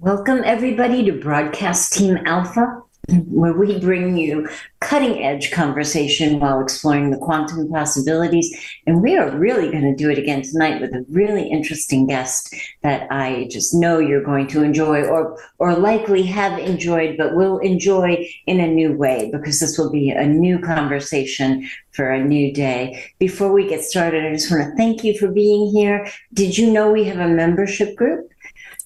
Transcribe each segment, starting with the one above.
Welcome, everybody, to Broadcast Team Alpha, where we bring you cutting edge conversation while exploring the quantum possibilities. And we are really going to do it again tonight with a really interesting guest that I just know you're going to enjoy or, or likely have enjoyed, but will enjoy in a new way because this will be a new conversation for a new day. Before we get started, I just want to thank you for being here. Did you know we have a membership group?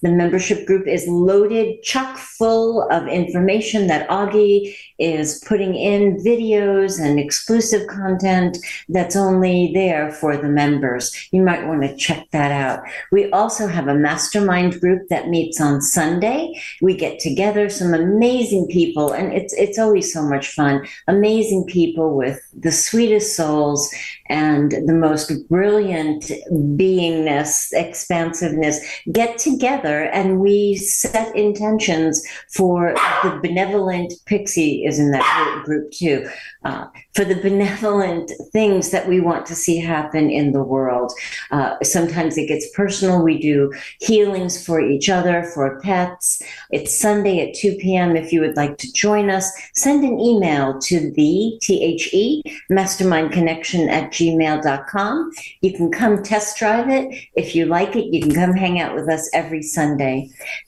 The membership group is loaded, chock full of information that Augie is putting in videos and exclusive content that's only there for the members. You might want to check that out. We also have a mastermind group that meets on Sunday. We get together some amazing people, and it's it's always so much fun. Amazing people with the sweetest souls and the most brilliant beingness, expansiveness get together and we set intentions for the benevolent pixie is in that group too uh, for the benevolent things that we want to see happen in the world. Uh, sometimes it gets personal. We do healings for each other, for pets. It's Sunday at 2 p.m. If you would like to join us, send an email to the THE mastermind connection at gmail.com. You can come test drive it. If you like it, you can come hang out with us every Sunday.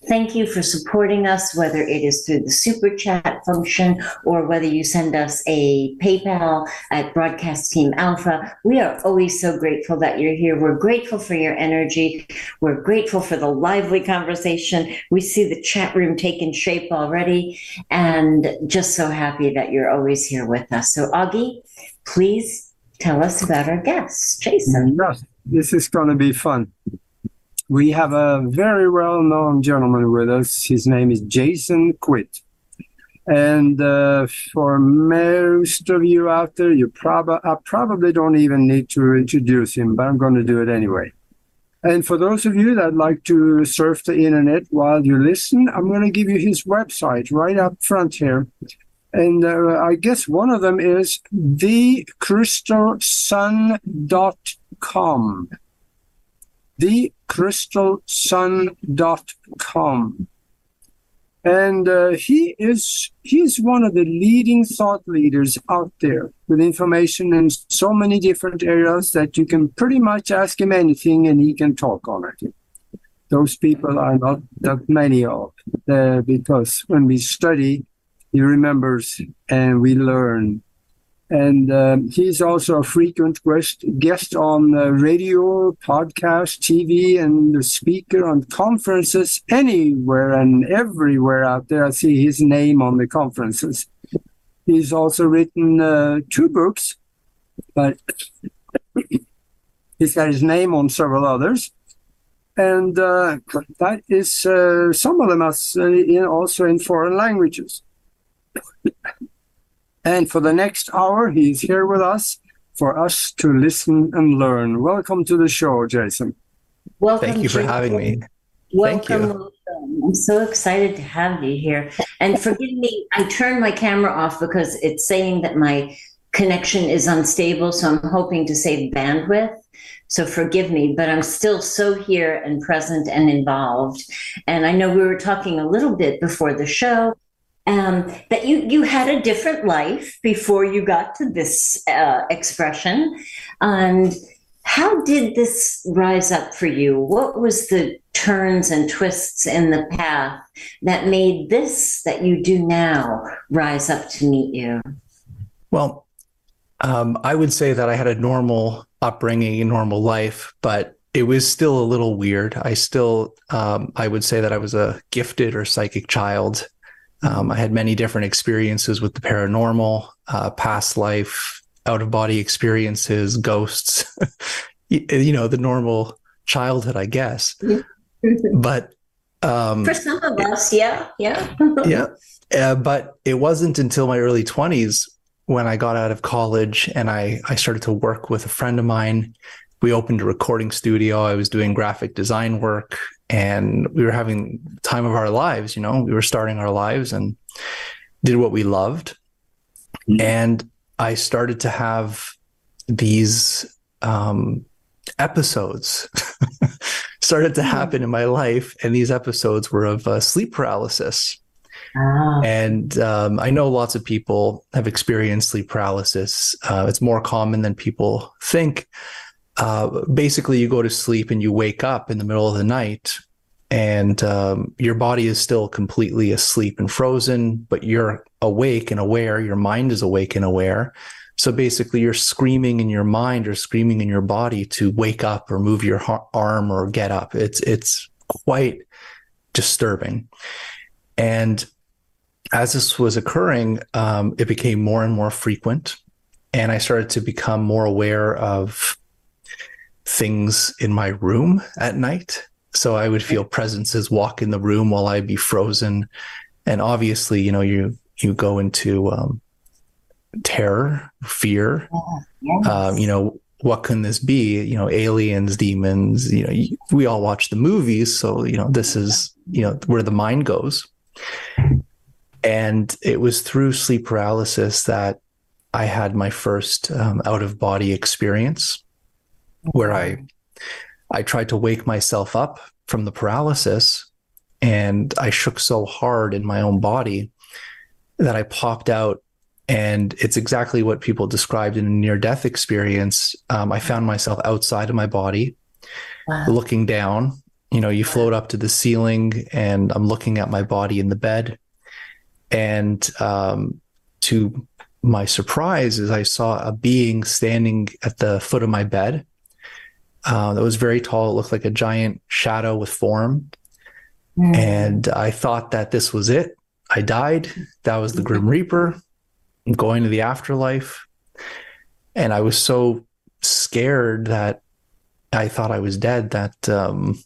Thank you for supporting us, whether it is through the super chat function or whether you send us a PayPal at Broadcast Team Alpha. We are always so grateful that you're here. We're grateful for your energy. We're grateful for the lively conversation. We see the chat room taking shape already, and just so happy that you're always here with us. So, Augie, please tell us about our guests. Jason. Yes, this is going to be fun. We have a very well known gentleman with us. His name is Jason Quitt. And uh, for most of you out there, you probably I probably don't even need to introduce him, but I'm going to do it anyway. And for those of you that like to surf the internet while you listen, I'm going to give you his website right up front here. And uh, I guess one of them is thecrystalsun.com. Thecrystalsun.com and uh, he is he's one of the leading thought leaders out there with information in so many different areas that you can pretty much ask him anything and he can talk on it. Those people are not that many of uh, because when we study he remembers and we learn and um, he's also a frequent guest, guest on uh, radio, podcast, TV, and a speaker on conferences anywhere and everywhere out there. I see his name on the conferences. He's also written uh, two books, but he's got his name on several others. And uh, that is, uh, some of them are uh, also in foreign languages. And for the next hour, he's here with us for us to listen and learn. Welcome to the show, Jason. Welcome. Thank you for having me. Welcome, Thank you. welcome. I'm so excited to have you here. And forgive me, I turned my camera off because it's saying that my connection is unstable. So I'm hoping to save bandwidth. So forgive me, but I'm still so here and present and involved. And I know we were talking a little bit before the show um, that you you had a different life before you got to this uh, expression. And how did this rise up for you? What was the turns and twists in the path that made this that you do now rise up to meet you? Well um, i would say that i had a normal upbringing a normal life but it was still a little weird. I still um, i would say that i was a gifted or psychic child um, I had many different experiences with the paranormal, uh, past life, out of body experiences, ghosts, you, you, know, the normal childhood, I guess. but um, for some of us, yeah, yeah. yeah. Uh, but it wasn't until my early 20s when I got out of college and I, I started to work with a friend of mine. We opened a recording studio. I was doing graphic design work and we were having time of our lives you know we were starting our lives and did what we loved mm-hmm. and i started to have these um, episodes started to happen in my life. And these episodes were of uh, sleep paralysis. Ah. And um, I know lots of people have experienced sleep paralysis. Uh, it's more common than people think. Uh, basically, you go to sleep and you wake up in the middle of the night, and um, your body is still completely asleep and frozen, but you're awake and aware. Your mind is awake and aware. So basically, you're screaming in your mind or screaming in your body to wake up or move your ha- arm or get up. It's it's quite disturbing. And as this was occurring, um, it became more and more frequent, and I started to become more aware of things in my room at night. So I would feel presences walk in the room while I'd be frozen, and obviously, you know, you you go into um, terror, fear. Yes. Um, you know, what can this be? You know, aliens, demons. You know, we all watch the movies, so you know this is you know where the mind goes. And it was through sleep paralysis that I had my first um, out of body experience, where I I tried to wake myself up from the paralysis, and I shook so hard in my own body that I popped out and it's exactly what people described in a near death experience. Um, I found myself outside of my body, Wow. looking down. You know, you float up to the ceiling, and I'm looking at my body in the bed. And um, to my surprise, is I saw a being standing at the foot of my bed. Uh, that was very tall. It looked like a giant shadow with form. Mm. And I thought that this was it. I died. That was the Grim Reaper. I'm going to the afterlife. And I was so scared that I thought I was dead that um,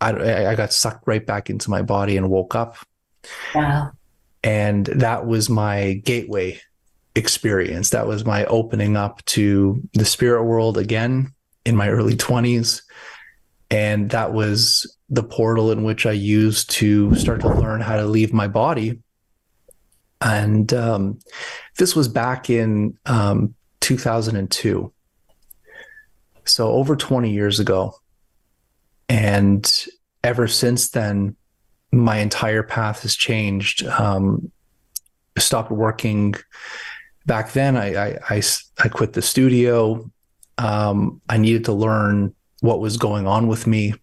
I, I got sucked right back into my body and woke up. Wow. And that was my gateway experience. That was my opening up to the spirit world again in my early 20s. And that was the portal in which I used to start to learn how to leave my body. And um, this was back in um, 2002. So over 20 years ago. And ever since then, my entire path has changed. Um, stopped working back then. I I I quit the studio. Um, I needed to learn what was going on with me.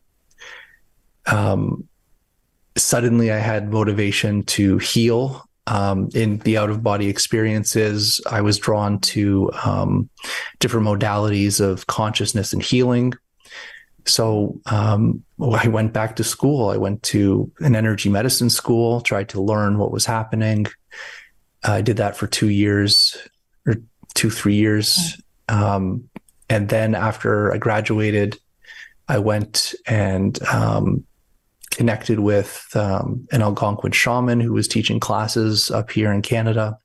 Um, suddenly, I had motivation to heal. Um, in the out of body experiences, I was drawn to um, different modalities of consciousness and healing. So um, I went back to school. I went to an energy medicine school, tried to learn what was happening. I did that for two years or two, three years. Um, and then after I graduated, I went and um, connected with um, an Algonquin shaman who was teaching classes up here in Canada.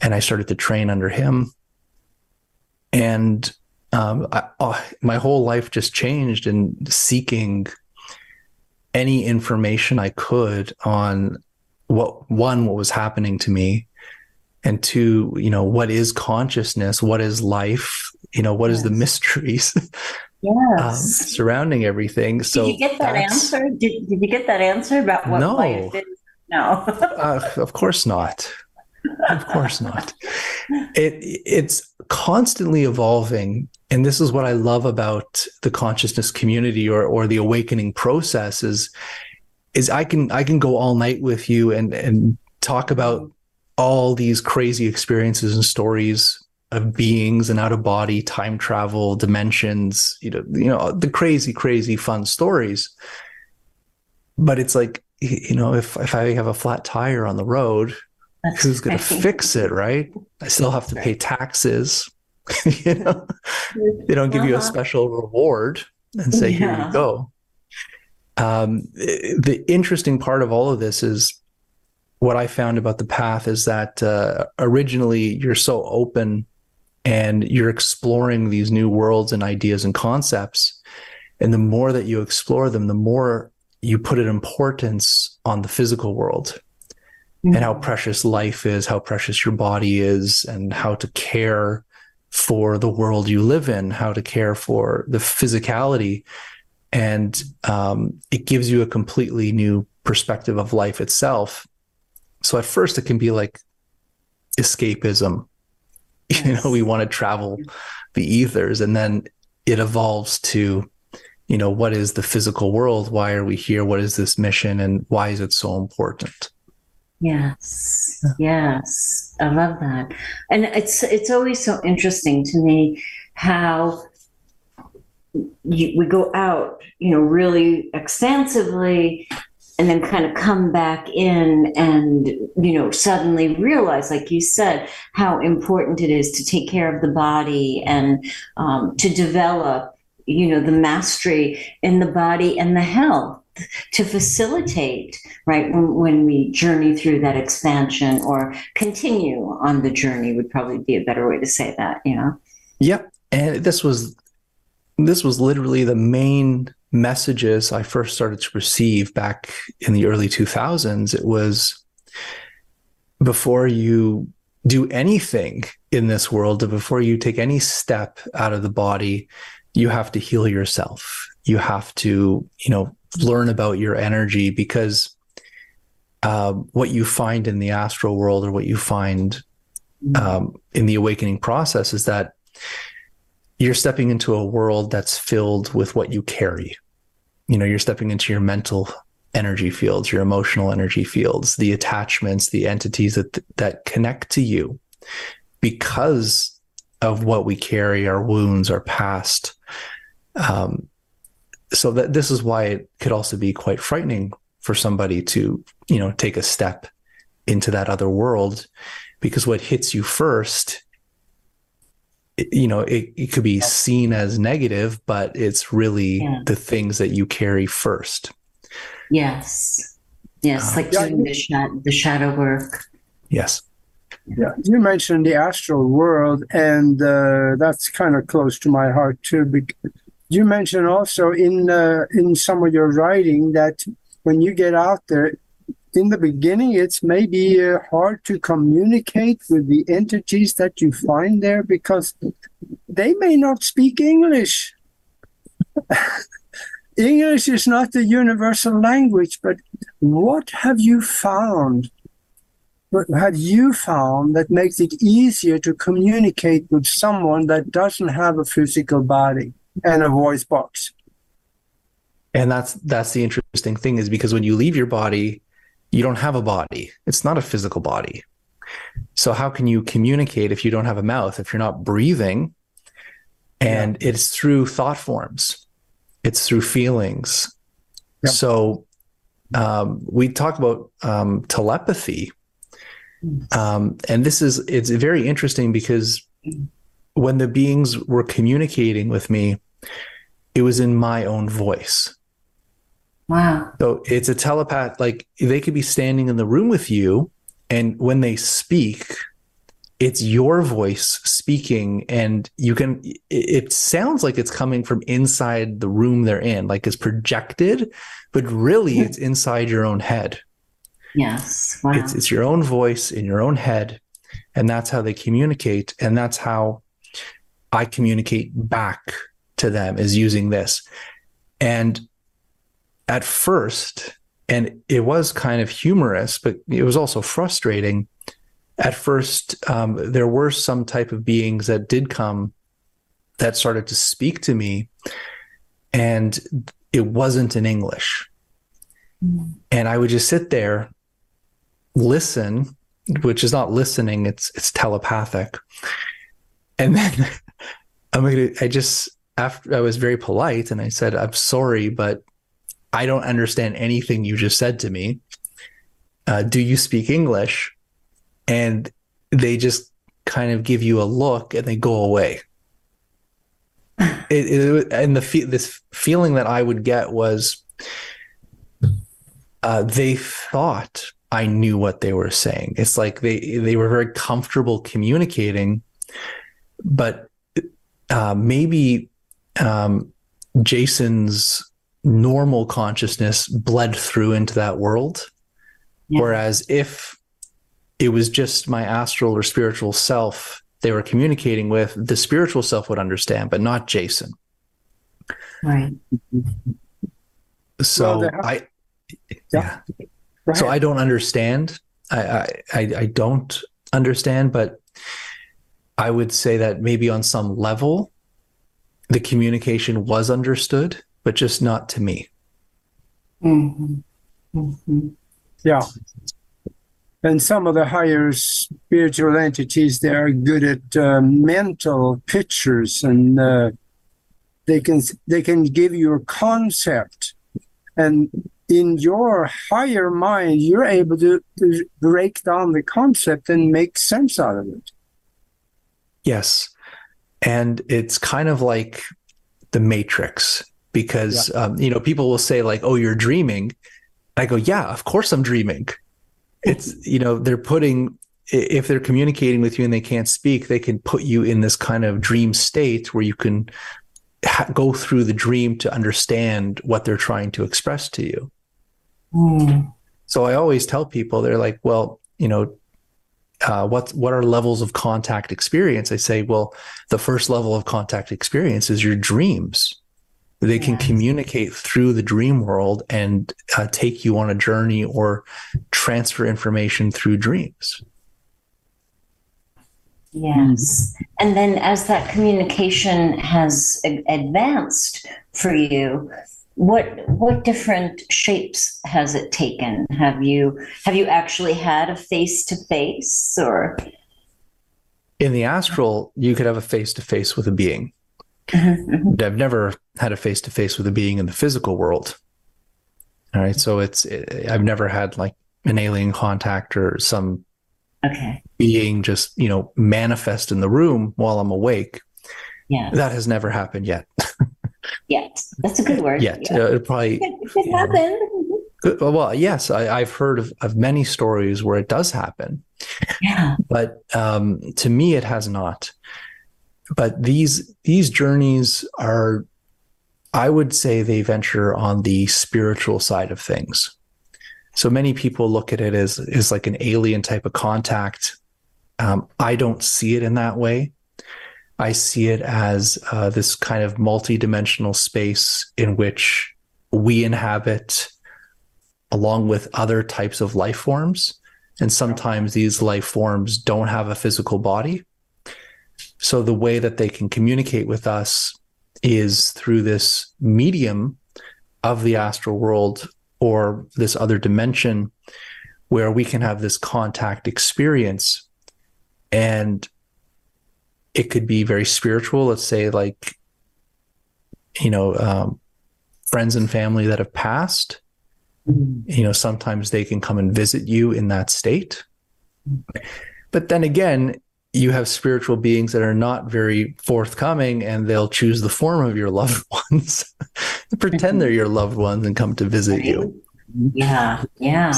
And I started to train under him. And um, I, oh, my whole life just changed in seeking any information I could on what one what was happening to me and two you know what is consciousness what is life you know what is the Yes. mysteries um, surrounding everything so did you get that answer? Did, did you get that answer about what No. life is? No. uh, of course not of course not it it's constantly evolving and this is what i love about the consciousness community or or the awakening process is is i can i can go all night with you and and talk about all these crazy experiences and stories of beings and out of body time travel dimensions you know you know the crazy crazy fun stories. But it's like you know if if i have a flat tire on the road who's going to fix it right? I still have to pay taxes you know? They don't give you a Uh-huh. special reward and say here you go. Um, the interesting part of all of this is what i found about the path is that uh, originally you're so open and you're exploring these new worlds and ideas and concepts and the more that you explore them the more you put an importance on the physical world and how precious life is, how precious your body is, and how to care for the world you live in, how to care for the physicality. and um, it gives you a completely new perspective of life itself. So at first, it can be like escapism. Yes. You know, we want to travel the ethers, and then it evolves to, you know, what is the physical world? Why are we here? What is this mission? And why is it so important? Yes, yes, I love that, and it's it's always so interesting to me how you, we go out, you know, really expansively, and then kind of come back in and you know suddenly realize like you said how important it is to take care of the body and um, to develop you know the mastery in the body and the health to facilitate right when, when we journey through that expansion or continue on the journey would probably be a better way to say that you know? Yep. And this was this was literally the main messages I first started to receive back in the early 2000s. It was before you do anything in this world, before you take any step out of the body, you have to heal yourself. You have to, you know, learn about your energy because uh, what you find in the astral world or what you find um, in the awakening process is that you're stepping into a world that's filled with what you carry. You know, you're stepping into your mental energy fields, your emotional energy fields, the attachments, the entities that that connect to you because of what we carry, our wounds, our past. Um, so that this is why it could also be quite frightening for somebody to, you know, take a step into that other world because what hits you first you know it, it could be seen as negative but it's really yeah. the things that you carry first. Yes. Yes uh, like yeah, doing the, sh- the shadow work. Yes. Yeah you mentioned the astral world and uh, that's kind of close to my heart too because you mentioned also in uh, in some of your writing that when you get out there in the beginning, it's maybe uh, hard to communicate with the entities that you find there because they may not speak English. English is not the universal language, but what have you found? What have you found that makes it easier to communicate with someone that doesn't have a physical body and a voice box? And that's that's the interesting thing is because when you leave your body, you don't have a body. It's not a physical body. So how can you communicate if you don't have a mouth, if you're not breathing? And yeah. it's through thought forms. It's through feelings. So um, we talk about um, telepathy. Um, and this is it's very interesting because when the beings were communicating with me, it was in my own voice. Wow. So it's a telepath, like they could be standing in the room with you, and when they speak, it's your voice speaking, and you can, it sounds like it's coming from inside the room they're in, like it's projected, but really it's inside your own head. Yes. Wow. It's, it's your own voice in your own head. And that's how they communicate. And that's how I communicate back to them is using this. And at first, and it was kind of humorous, but it was also frustrating. At first, um, there were some type of beings that did come that started to speak to me, and it wasn't in English. Mm. And I would just sit there, listen, which is not listening; it's it's telepathic. And then I'm gonna, I just after I was very polite and I said, "I'm sorry, but I don't understand anything you just said to me. Uh, do you speak English? And they just kind of give you a look and they go away. It, it, and the fe- this feeling that I would get was uh, they thought I knew what they were saying. It's like they they were very comfortable communicating, but uh, maybe um, Jason's normal consciousness bled through into that world. Yeah. Whereas if it was just my astral or spiritual self they were communicating with, the spiritual self would understand, but not Jason. Right. So Well, I, Yeah. So. I don't understand. I I I don't understand, but I would say that maybe on some level, the communication was understood, but just not to me. Mhm. Mhm. Yeah. And some of the higher spiritual entities, they are good at uh, mental pictures, and uh, they can they can give you a concept, and in your higher mind, you're able to, to break down the concept and make sense out of it. Yes. And it's kind of like the Matrix because, um, you know, people will say, like, oh, you're dreaming. I go, yeah, of course I'm dreaming. It's, you know, they're putting, if they're communicating with you and they can't speak, they can put you in this kind of dream state where you can ha- go through the dream to understand what they're trying to express to you. Mm. So I always tell people, they're like, well, you know, uh, what what are levels of contact experience? I say, well, the first level of contact experience is your dreams. They can Yes. communicate through the dream world and uh, take you on a journey or transfer information through dreams. Yes. And then as that communication has a- advanced for you, what what different shapes has it taken? Have you have you actually had a face to face or In the astral, you could have a face to face with a being. Mhm, mhm. I've never had a face to face with a being in the physical world. All right, so it's I've never had like an alien contact or some okay. being just you know manifest in the room while I'm awake. Yeah. That has never happened yet. Yet. That's a good word. Yet Yeah. uh, it probably It could Yeah. happen. could- well, yes, I, I've heard of, of many stories where it does happen, Yeah. but um, to me it has not. But these these journeys are, I would say, they venture on the spiritual side of things. So many people look at it as as like an alien type of contact. Um, I don't see it in that way. I see it as uh, this kind of multi-dimensional space in which we inhabit along with other types of life forms. And sometimes these life forms don't have a physical body. So the way that they can communicate with us is through this medium of the astral world or this other dimension where we can have this contact experience. And it could be very spiritual. Let's say, like, you know, um, friends and family that have passed you know sometimes they can come and visit you in that state but then again you have spiritual beings that are not very forthcoming and they'll choose the form of your loved ones pretend they're your loved ones and come to visit you Yeah. Yeah.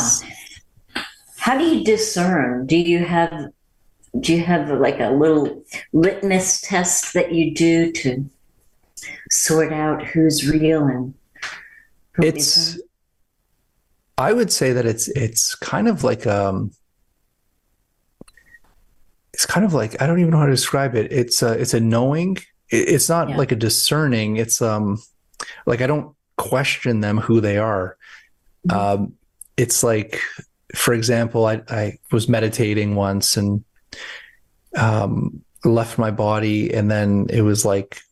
How do you discern? Do you have do you have like a little litmus test that you do to sort out who's real and who it's isn't? i would say that it's it's kind of like um it's kind of like i don't even know how to describe it it's a it's a knowing it's not Yeah. like a discerning it's um like i don't question them who they are Mhm. um it's like for example i i was meditating once and um left my body and then it was like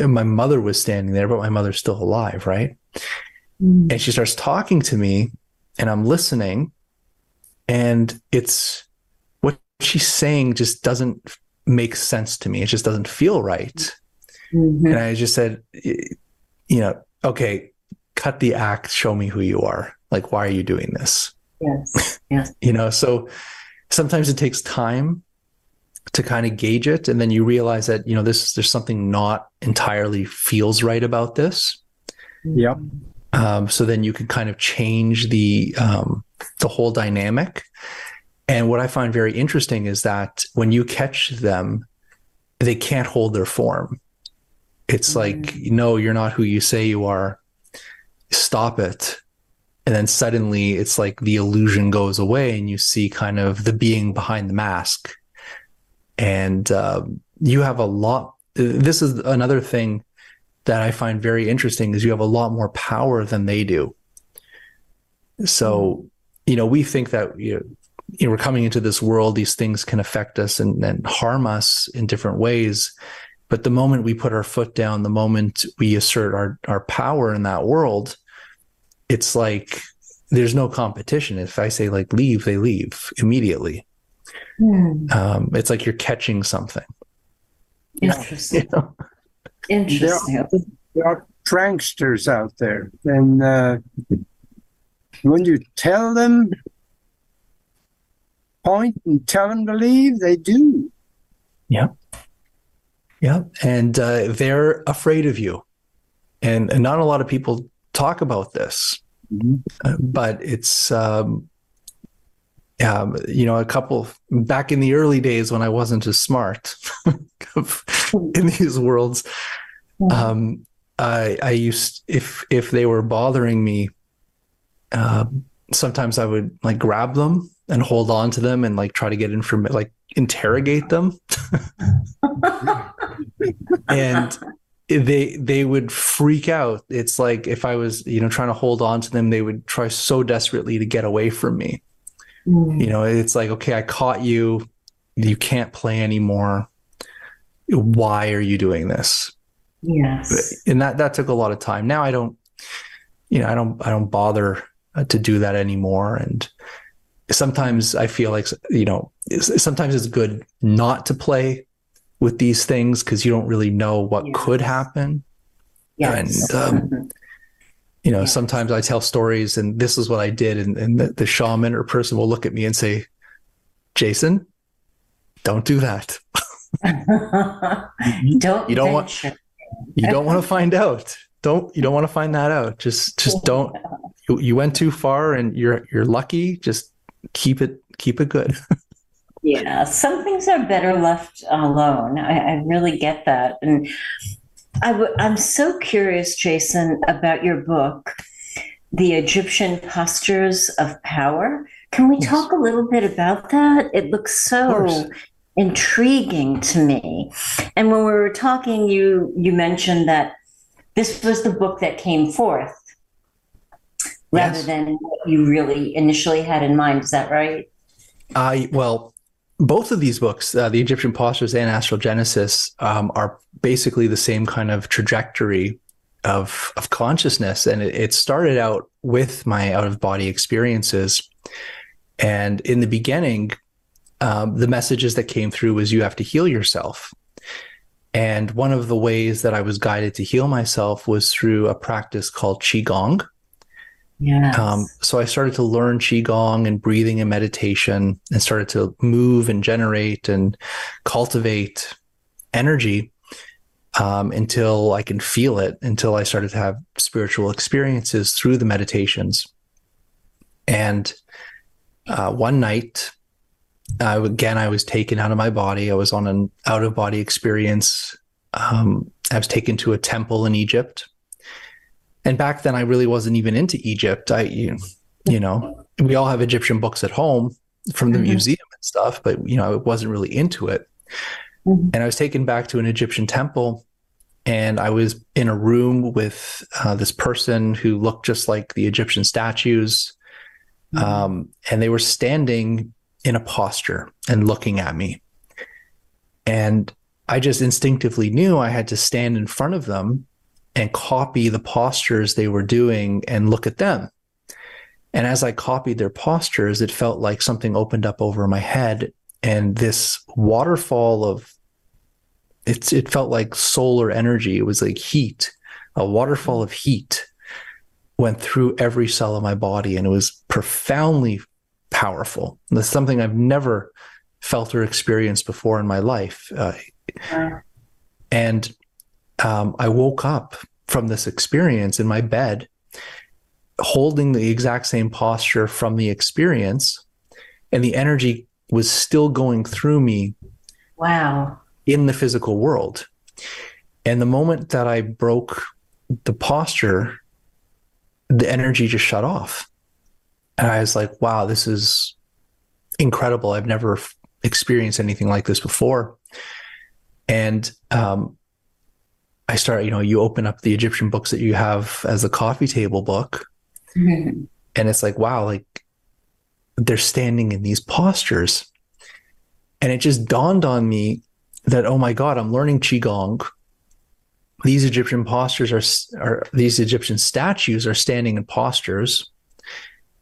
my mother was standing there but my mother's still alive right Mm. and she starts talking to me and i'm listening and it's she's saying just doesn't make sense to me. It just doesn't feel right. Mhm. and i just said you know okay cut the act. Show me who you are. Like why are you doing this? Yes. you know so sometimes it takes time to kind of gauge it. And then you realize that you know this there's something not entirely feels right about this. Yep. um, so then you can kind of change the um, the whole dynamic. And what I find very interesting is that when you catch them, they can't hold their form. It's like, no, you're not who you say you are. Stop it. And then suddenly it's like the illusion goes away and you see kind of the being behind the mask. And um, you have a lot. This is another thing that I find very interesting is you have a lot more power than they do. So, you know, we think that you know, you know, we're coming into this world, these things can affect us and, and harm us in different ways. But the moment we put our foot down, the moment we assert our, our power in that world, it's like there's no competition. If I say like leave, they leave immediately. Hmm. Um, it's like you're catching something. Interesting. You know? Interesting. There are pranksters out there, and uh, when you tell them, point and tell them to leave, they do. Yeah. Yeah. And uh, they're afraid of you. And, and not a lot of people talk about this, uh, but it's, um, um, you know, a couple back in the early days when I wasn't as smart in these worlds, um, I, I used, if, if they were bothering me, uh, sometimes I would like grab them and hold on to them and like try to get information, like interrogate them. and they they would freak out. It's like if I was, you know, trying to hold on to them, they would try so desperately to get away from me. Hmm. You know, it's like, okay, I caught you. You can't play anymore. Why are you doing this? Yes. And that that took a lot of time. Now I don't, you know, I don't I don't bother uh, to do that anymore. And sometimes I feel like you know, sometimes it's good not to play with these things because you don't really know what Yes. could happen. Yes. And, um, Mhm. You know, Yeah. sometimes I tell stories and this is what I did, and, and the, the shaman or person will look at me and say, Jason, don't do that. don't You don't want- You don't want to find out. Don't you don't want to find that out. Just just don't you, you went too far and you're you're lucky. Just keep it keep it good. Yeah, some things are better left alone. I, I really get that. And I w- I'm so curious, Jason, about your book, The Egyptian Postures of Power. Can we Yes. talk a little bit about that? It looks so intriguing to me. And when we were talking, you you mentioned that this was the book that came forth rather Yes. than what you really initially had in mind. Is that right? I well, both of these books, uh, the Egyptian Postures and Astral Genesis, um, are basically the same kind of trajectory of of consciousness, and it, it started out with my out of body experiences, and in the beginning, um, the messages that came through was you have to heal yourself. And one of the ways that I was guided to heal myself was through a practice called Qigong. Yes. Um, so I started to learn Qigong and breathing and meditation and started to move and generate and cultivate energy um, until I can feel it, until I started to have spiritual experiences through the meditations. And uh, one night, I, again, I was taken out of my body. I was on an out of body experience. Um, I was taken to a temple in Egypt and back then I really wasn't even into Egypt. I you, you know, we all have Egyptian books at home from the Mhm. museum and stuff, but you know, I wasn't really into it. Mhm. And I was taken back to an Egyptian temple and I was in a room with uh, this person who looked just like the Egyptian statues. Mhm. Um, and they were standing in a posture and looking at me. And I just instinctively knew I had to stand in front of them and copy the postures they were doing and look at them. And as I copied their postures, it felt like something opened up over my head and this waterfall of it's it felt like solar energy. It was like heat, a waterfall of heat went through every cell of my body and it was profoundly powerful. That's something I've never felt or experienced before in my life. Uh, Wow. and um, I woke up from this experience in my bed, holding the exact same posture from the experience, and the energy was still going through me Wow. in the physical world. And the moment that I broke the posture, the energy just shut off. And I was like, wow, this is incredible. I've never experienced anything like this before. And um, I start, you know, you open up the Egyptian books that you have as a coffee table book, Mhm. and it's like, wow, like they're standing in these postures. And it just dawned on me that, oh my God, I'm learning Qigong. These Egyptian postures are, are these Egyptian statues are standing in postures.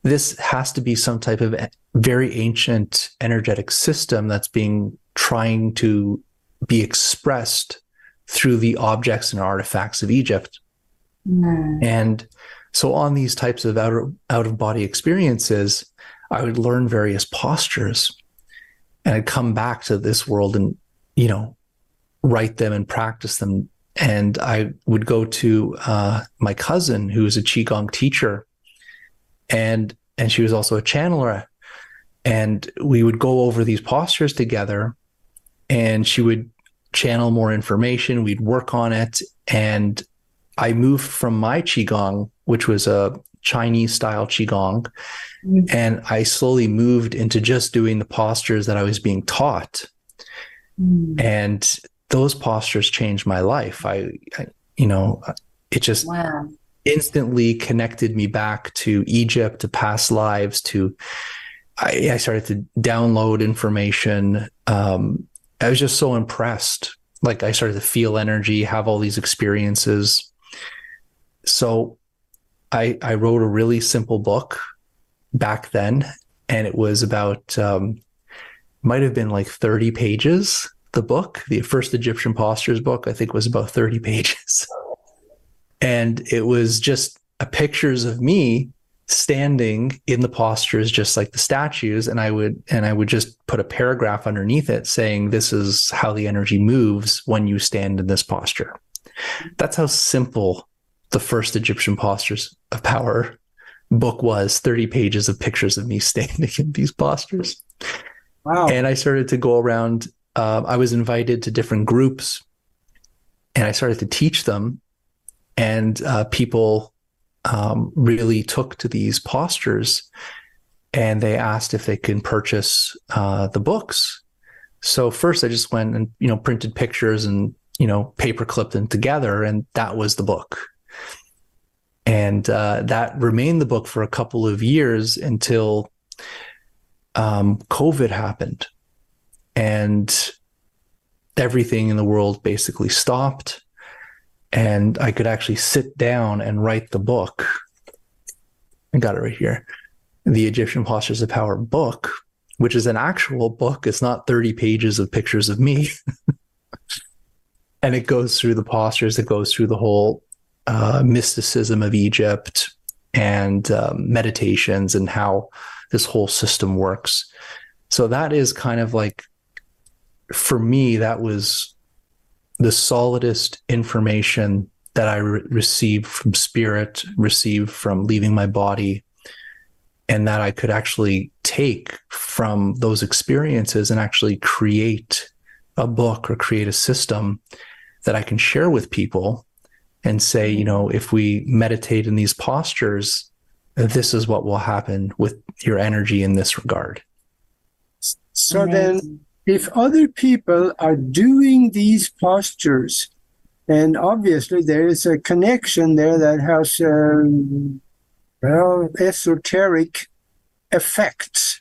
This has to be some type of very ancient energetic system that's being trying to be expressed through the objects and artifacts of Egypt. Mm. And so on these types of out of, out of body experiences, I would learn various postures and I'd come back to this world and, you know, write them and practice them. And I would go to uh, my cousin, who is a Qigong teacher, and and she was also a channeler. And we would go over these postures together, and she would channel more information. We'd work on it, and I moved from my qigong, which was a Chinese style qigong, Mhm. and I slowly moved into just doing the postures that I was being taught, Mm. and those postures changed my life. I, I you know, it just Wow. instantly connected me back to Egypt, to past lives, to I, I started to download information. Um, I was just so impressed. Like I started to feel energy, have all these experiences. So I I wrote a really simple book back then, and it was about um, might have been like 30 pages. The book, the first Egyptian postures book, I think was about 30 pages and it was just a pictures of me standing in the postures just like the statues and i would and i would just put a paragraph underneath it saying this is how the energy moves when you stand in this posture that's how simple the first egyptian postures of power book was 30 pages of pictures of me standing in these postures Wow. and I started to go around. Uh, I was invited to different groups, and I started to teach them, and uh, people um, really took to these postures, and they asked if they can purchase uh, the books. So first, I just went and you know printed pictures and you know paper clipped them together, and that was the book. And uh, that remained the book for a couple of years until um, COVID happened and everything in the world basically stopped. And I could actually sit down and write the book. I got it right here The Egyptian Postures of Power book, which is an actual book. It's not 30 pages of pictures of me. and it goes through the postures, it goes through the whole uh, mysticism of Egypt and um, meditations and how this whole system works. So that is kind of like, for me, that was the solidest information that I re- received from spirit, received from leaving my body, and that I could actually take from those experiences and actually create a book or create a system that I can share with people and say, you know, if we meditate in these postures, this is what will happen with your energy in this regard. So then, Amazing. If other people are doing these postures, and obviously there is a connection there that has, um, well, esoteric effects.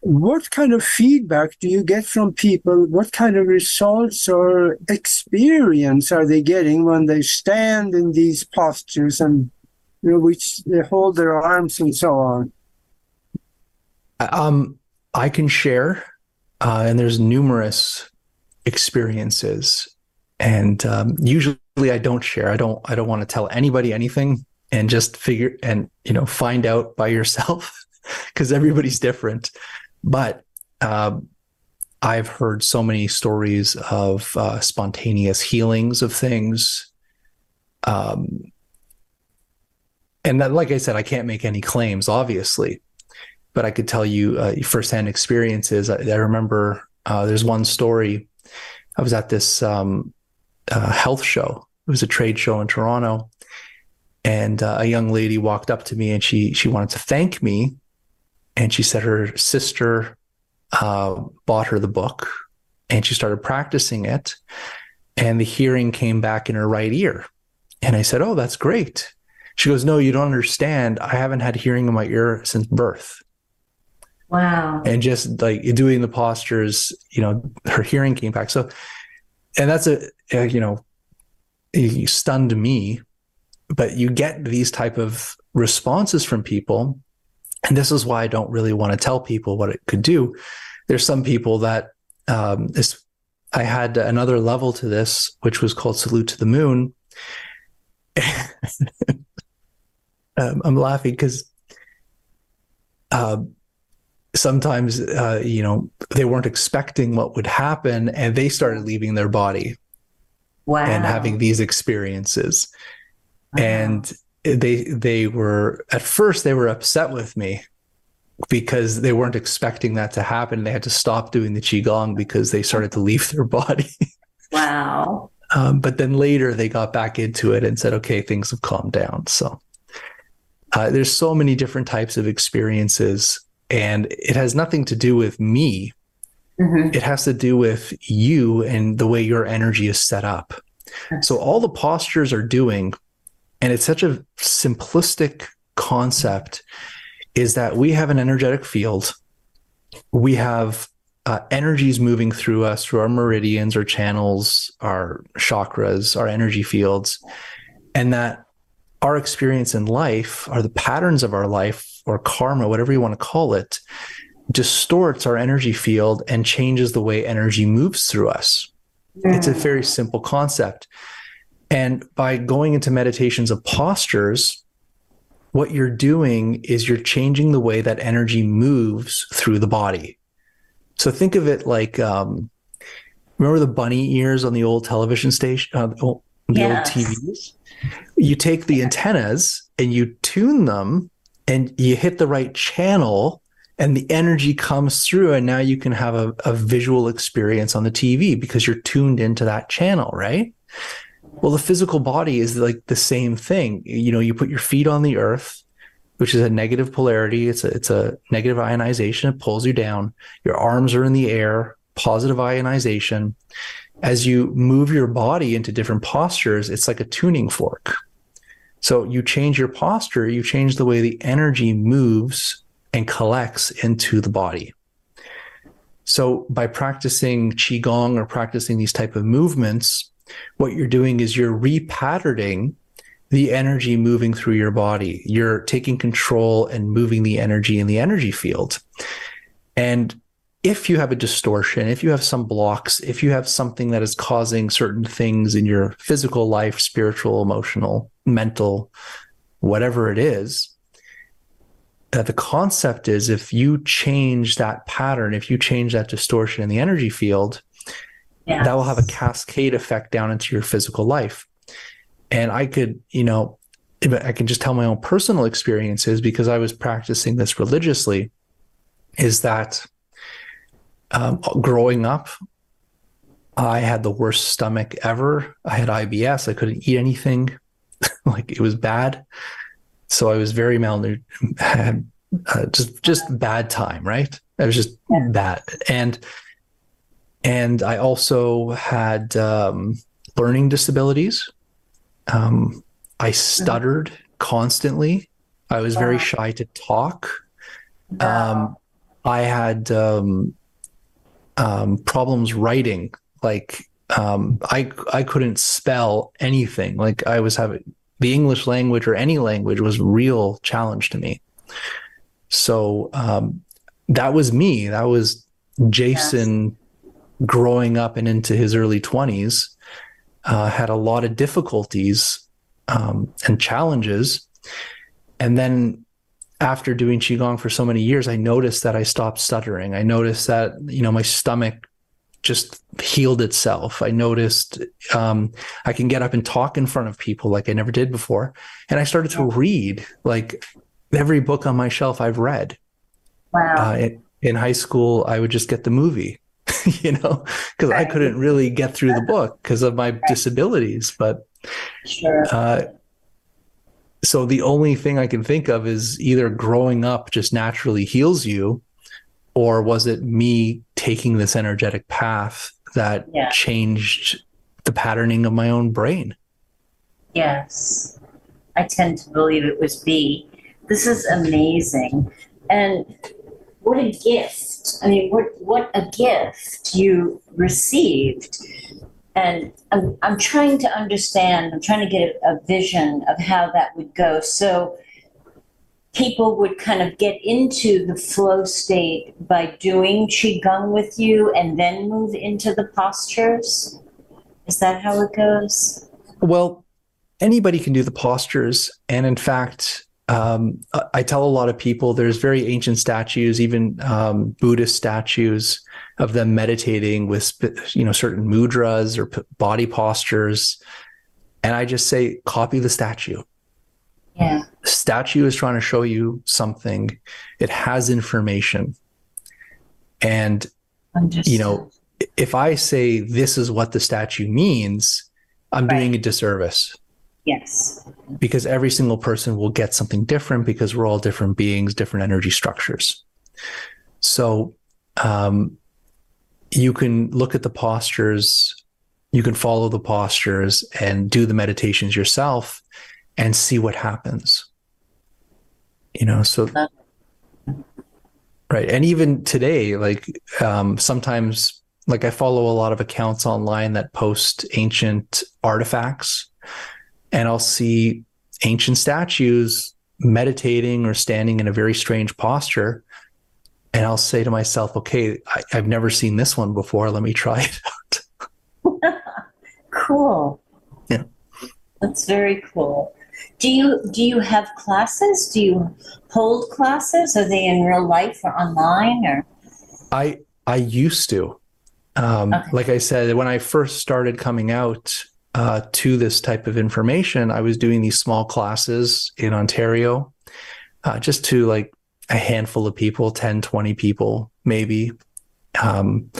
What kind of feedback do you get from people? What kind of results or experience are they getting when they stand in these postures and, you know, which they hold their arms and so on? Um, I can share, uh, and there's numerous experiences, and um, usually I don't share. I don't. I don't want to tell anybody anything, and just figure and you know find out by yourself because everybody's different. But um, I've heard so many stories of uh, spontaneous healings of things. Um, and that, like I said, I can't make any claims, obviously, but I could tell you uh, firsthand experiences. I, I remember uh, there's one story. I was at this um, uh, health show. It was a trade show in Toronto, and uh, a young lady walked up to me and she she wanted to thank me, and she said her sister uh, bought her the book, and she started practicing it. and the hearing came back in her right ear. And I said, Oh, that's great. She goes, No, you don't understand. I haven't had hearing in my ear since birth. Wow. And just like doing the postures, you know, her hearing came back. So, and that's a, a you know, stunned me, but you get these type of responses from people. And this is why I don't really want to tell people what it could do. There's some people that um, this, I had another level to this, which was called Salute to the Moon. um, I'm laughing because uh, sometimes, uh, you know, they weren't expecting what would happen and they started leaving their body Wow. and having these experiences. Wow. And they they were at first they were upset with me because they weren't expecting that to happen. They had to stop doing the qigong because they started to leave their body. wow. Um, but then later they got back into it and said, okay, things have calmed down. So uh, there's so many different types of experiences, and it has nothing to do with me. Mhm. It has to do with you and the way your energy is set up. So all the postures are doing, and it's such a simplistic concept, is that we have an energetic field. We have uh, energies moving through us through our meridians, our channels, our chakras, our energy fields, and that our experience in life, are the patterns of our life, or karma, whatever you want to call it, distorts our energy field and changes the way energy moves through us. It's a very simple concept. And by going into meditations of postures, what you're doing is you're changing the way that energy moves through the body. So think of it like um, remember the bunny ears on the old television station, uh, the the old TVs? You take the antennas and you tune them and you hit the right channel and the energy comes through and now you can have a, a visual experience on the TV because you're tuned into that channel, right? Well, the physical body is like the same thing. You know, you put your feet on the earth, which is a negative polarity. It's a it's a negative ionization. It pulls you down. Your arms are in the air, positive ionization. As you move your body into different postures, it's like a tuning fork. So you change your posture, you change the way the energy moves and collects into the body. So by practicing qigong or practicing these type of movements, what you're doing is you're repatterning the energy moving through your body. You're taking control and moving the energy in the energy field. And if you have a distortion, if you have some blocks, if you have something that is causing certain things in your physical life, spiritual, emotional, mental, whatever it is, uh, the concept is if you change that pattern, if you change that distortion in the energy field, Yeah. that will have a cascade effect down into your physical life. And I could, you know, I can just tell my own personal experiences because I was practicing this religiously. Is that um, growing up, I had the worst stomach ever. I had IBS. I couldn't eat anything. like it was bad. So I was very malnourished. Had uh, just just bad time. Right. I was just Yeah. bad. And and I also had um, learning disabilities. Um, I stuttered constantly. I was very shy to talk. Wow. Um, I had um, um, problems writing. Like um, I I couldn't spell anything. Like I was having the English language or any language was a real challenge to me. So um, that was me. That was Jason growing up and into his early 20s. Uh, had a lot of difficulties um, and challenges. And then after doing qigong for so many years, I noticed that I stopped stuttering. I noticed that you know my stomach just healed itself. I noticed um, I can get up and talk in front of people like I never did before, and I started to read like every book on my shelf I've read. wow. Uh, in, in high school, I would just get the movie, you know, because I couldn't really get through the book because of my disabilities. But sure. uh, so the only thing I can think of is either growing up just naturally heals you, or was it me taking this energetic path that Yeah. changed the patterning of my own brain. Yes. I tend to believe it was B. This is amazing. And what a gift. I mean, what, what a gift you received. And I'm, I'm trying to understand, I'm trying to get a vision of how that would go. So people would kind of get into the flow state by doing Qigong with you and then move into the postures. Is that how it goes? Well, anybody can do the postures. And in fact, um, I tell a lot of people there's very ancient statues, even um, Buddhist statues of them meditating with you know certain mudras or body postures, and I just say copy the statue. Yeah, statue is trying to show you something. It has information, and Understood. you know if I say this is what the statue means, I'm right. doing a disservice. Yes. Because every single person will get something different because we're all different beings, different energy structures. So um, you can look at the postures, you can follow the postures and do the meditations yourself and see what happens. You know, so. Right. And even today, like um, sometimes, like I follow a lot of accounts online that post ancient artifacts and I'll see ancient statues meditating or standing in a very strange posture. And I'll say to myself, okay, I, have never seen this one before. Let me try it out. cool. Yeah. That's very cool. Do you do you have classes? Do you hold classes? Are they in real life or online or I I used to. Um, okay. like I said, when I first started coming out, uh, to this type of information, I was doing these small classes in Ontario, uh, just to like a handful of people, 10, 20 people, maybe. Um,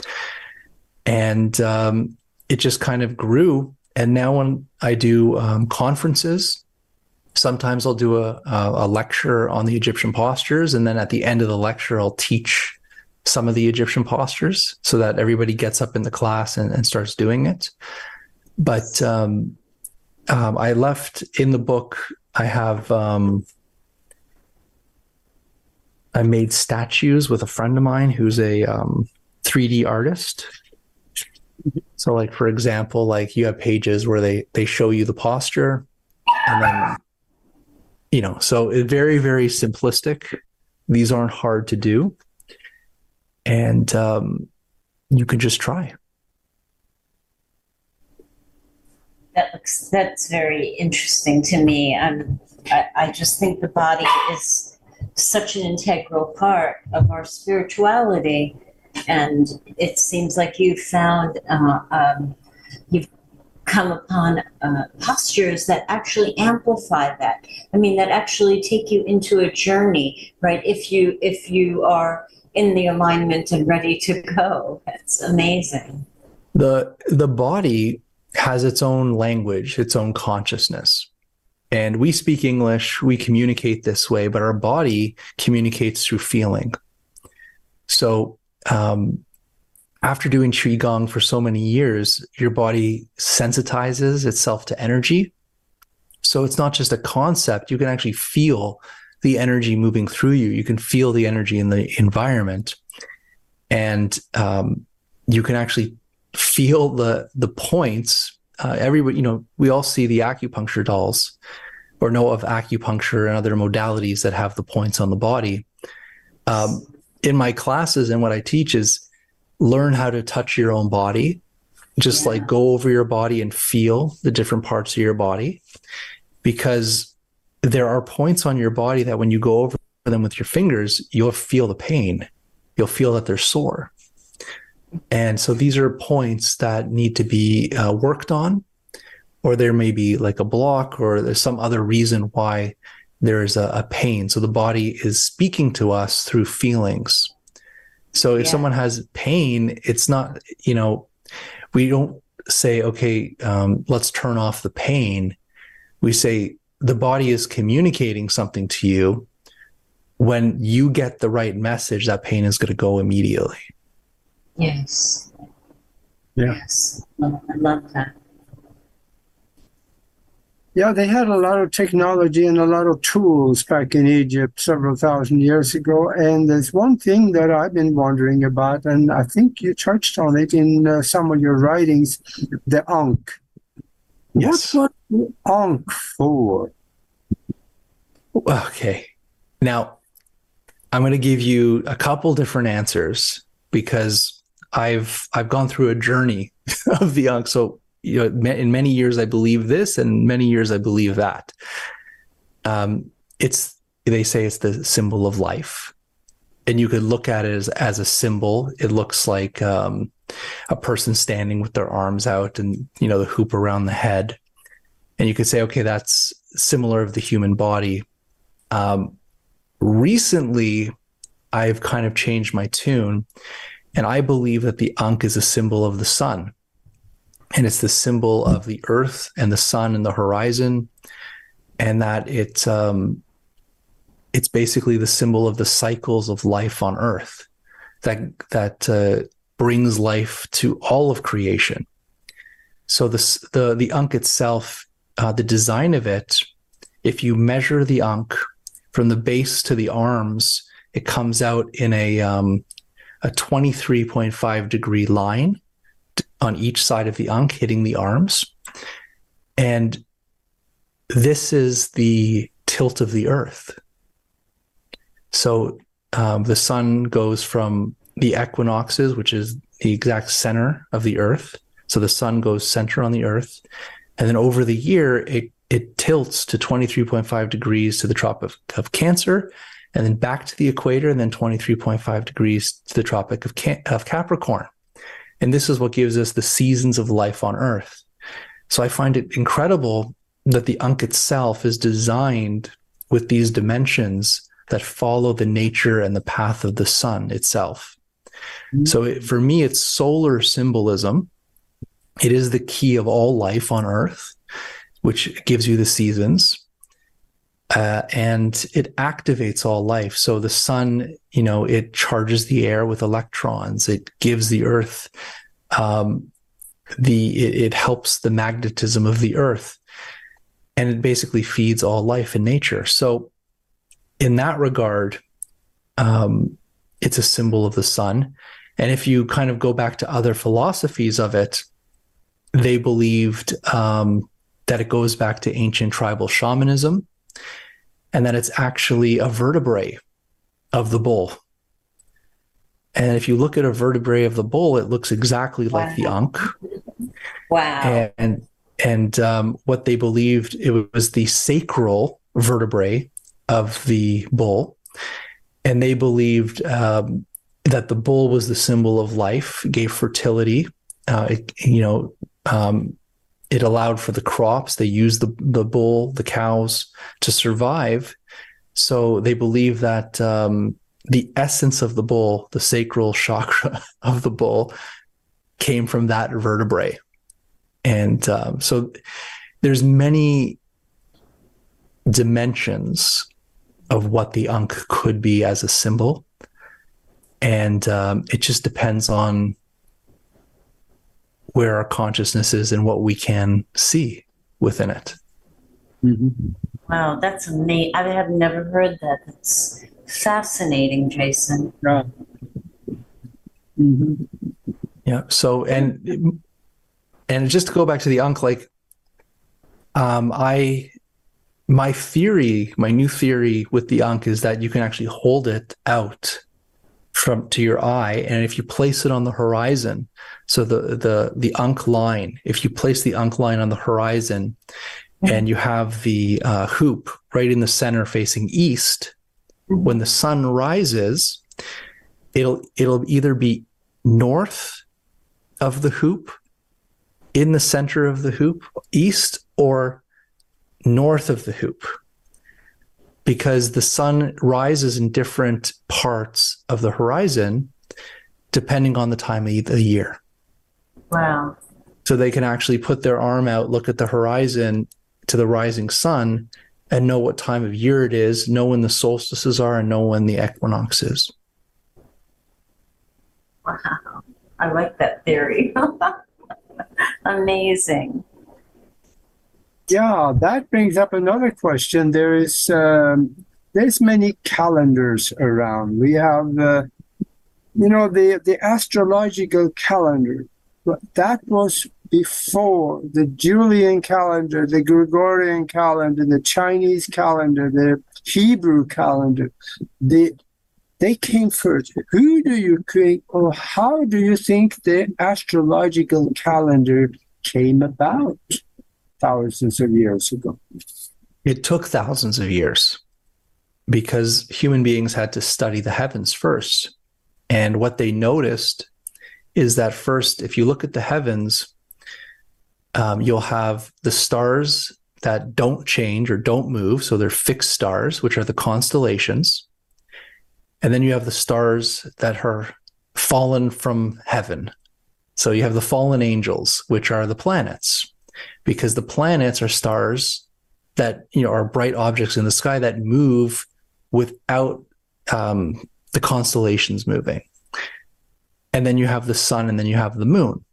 and um, it just kind of grew. And now when I do um, conferences, sometimes I'll do a, a lecture on the Egyptian postures. And then at the end of the lecture, I'll teach some of the Egyptian postures so that everybody gets up in the class and, and starts doing it. But um, um, I left in the book. I have um, I made statues with a friend of mine who's a 3D um, artist. So, like for example, like you have pages where they they show you the posture, and then you know, so it's very very simplistic. These aren't hard to do, and um, you can just try. that looks that's very interesting to me. I'm, I, I just think the body is such an integral part of our spirituality, and it seems like you've found uh, um, you've come upon uh, postures that actually amplify that. I mean, that actually take you into a journey, right? If you if you are in the alignment and ready to go, that's amazing. The the body has its own language, its own consciousness. And we speak English, we communicate this way, but our body communicates through feeling. So, um, after doing Qigong for so many years, your body sensitizes itself to energy. So, it's not just a concept, you can actually feel the energy moving through you. You can feel the energy in the environment. And um, you can actually feel the the points. Uh, everybody, you know, we all see the acupuncture dolls, or know of acupuncture and other modalities that have the points on the body. Um, in my classes and what I teach is learn how to touch your own body. Just yeah. like go over your body and feel the different parts of your body, because there are points on your body that when you go over them with your fingers, you'll feel the pain. You'll feel that they're sore. And so these are points that need to be uh, worked on, or there may be like a block, or there's some other reason why there's a, a pain. So the body is speaking to us through feelings. So if yeah. someone has pain, it's not, you know, we don't say, okay, um, let's turn off the pain. We say the body is communicating something to you. When you get the right message, that pain is going to go immediately. Yes. Yeah. Yes. Oh, I love that. Yeah, they had a lot of technology and a lot of tools back in Egypt several thousand years ago. And there's one thing that I've been wondering about, and I think you touched on it in uh, some of your writings the Ankh. Yes. What was the Ankh for? Okay. Now, I'm going to give you a couple different answers because I've I've gone through a journey of the Ankh. So you know, in many years I believe this, and many years I believe that. Um, it's they say it's the symbol of life, and you could look at it as as a symbol. It looks like um, a person standing with their arms out, and you know the hoop around the head, and you could say, okay, that's similar of the human body. Um, recently, I've kind of changed my tune, and I believe that the Ankh is a symbol of the sun. And it's the symbol of the earth and the sun and the horizon. And that it's um, it's basically the symbol of the cycles of life on earth that that uh, brings life to all of creation. So the the the ankh itself uh, the design of it if you measure the ankh from the base to the arms it comes out in a um, a 23.5 degree line on each side of the ankh hitting the arms. And this is the tilt of the earth. So um, the sun goes from the equinoxes, which is the exact center of the earth. So the sun goes center on the earth. And then over the year, it, it tilts to 23.5 degrees to the Tropic of Cancer, and then back to the equator, and then 23.5 degrees to the Tropic of, Can- of Capricorn. And this is what gives us the seasons of life on earth. So I find it incredible that the Ankh itself is designed with these dimensions that follow the nature and the path of the sun itself. Mm-hmm. So it, for me, it's solar symbolism. It is the key of all life on earth, which gives you the seasons. Uh, and it activates all life. So the sun, you know, it charges the air with electrons. It gives the earth, um, the it, it helps the magnetism of the earth, and it basically feeds all life in nature. So, in that regard, um, it's a symbol of the sun. And if you kind of go back to other philosophies of it, they believed um, that it goes back to ancient tribal shamanism and that it's actually a vertebrae of the bull. And if you look at a vertebrae of the bull, it looks exactly wow. like the ankh. Wow. And and um, what they believed it was the sacral vertebrae of the bull, and they believed um, that the bull was the symbol of life, gave fertility. Uh, it, you know, um, it allowed for the crops. They used the the bull, the cows to survive. So they believe that um, the essence of the bull, the sacral chakra of the bull, came from that vertebrae, and um, so there's many dimensions of what the ankh could be as a symbol, and um, it just depends on where our consciousness is and what we can see within it. Mm-hmm. Wow, that's amazing. I have never heard that. That's fascinating, Jason. Yeah. Mm-hmm. Yeah. So, and and just to go back to the ankh, like, um, I my theory, my new theory with the ankh is that you can actually hold it out from to your eye and if you place it on the horizon so the the the ankh line if you place the ankh line on the horizon mm-hmm. and you have the uh, hoop right in the center facing east mm-hmm. when the sun rises it'll it'll either be north of the hoop in the center of the hoop east or north of the hoop because the sun rises in different parts of the horizon depending on the time of the year. Wow. So they can actually put their arm out, look at the horizon to the rising sun, and know what time of year it is, know when the solstices are, and know when the equinox is. Wow. I like that theory. Amazing. Yeah, that brings up another question. There is um, there's many calendars around. We have, uh, you know, the the astrological calendar. That was before the Julian calendar, the Gregorian calendar, the Chinese calendar, the Hebrew calendar. The they came first. Who do you think, or how do you think the astrological calendar came about thousands of years ago? It took thousands of years because human beings had to study the heavens first. And what they noticed is that first, if you look at the heavens, um, you'll have the stars that don't change or don't move. So they're fixed stars, which are the constellations. And then you have the stars that are fallen from heaven. So you have the fallen angels, which are the planets, because the planets are stars that you know are bright objects in the sky that move without um, the constellations moving. And then you have the sun, and then you have the moon.